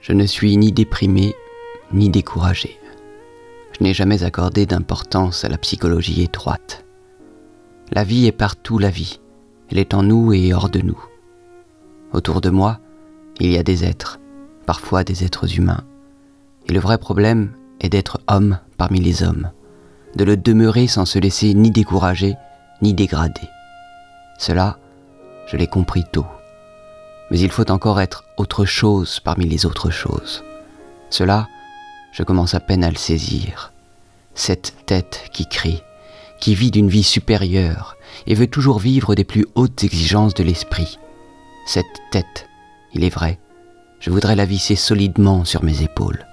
Je ne suis ni déprimé ni découragé. Je n'ai jamais accordé d'importance à la psychologie étroite. La vie est partout la vie. Elle est en nous et hors de nous. Autour de moi, il y a des êtres, parfois des êtres humains. Et le vrai problème est d'être homme parmi les hommes, de le demeurer sans se laisser ni décourager ni dégrader. Cela, je l'ai compris tôt. Mais il faut encore être autre chose parmi les autres choses. Cela, je commence à peine à le saisir. Cette tête qui crie, qui vit d'une vie supérieure et veut toujours vivre des plus hautes exigences de l'esprit. Cette tête, il est vrai, je voudrais la visser solidement sur mes épaules.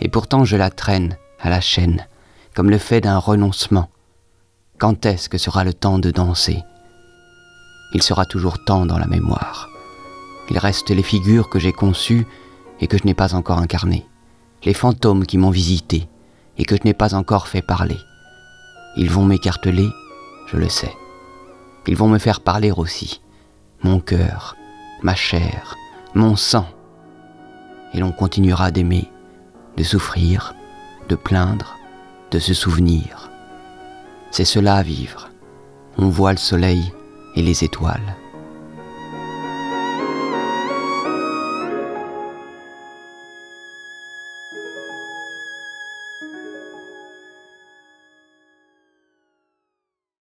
Et pourtant je la traîne à la chaîne, comme le fait d'un renoncement. Quand est-ce que sera le temps de danser? Il sera toujours temps dans la mémoire. Il reste les figures que j'ai conçues et que je n'ai pas encore incarnées, les fantômes qui m'ont visité et que je n'ai pas encore fait parler. Ils vont m'écarteler, je le sais. Ils vont me faire parler aussi, mon cœur, ma chair, mon sang. Et l'on continuera d'aimer, de souffrir, de plaindre, de se souvenir. C'est cela à vivre. On voit le soleil et les étoiles.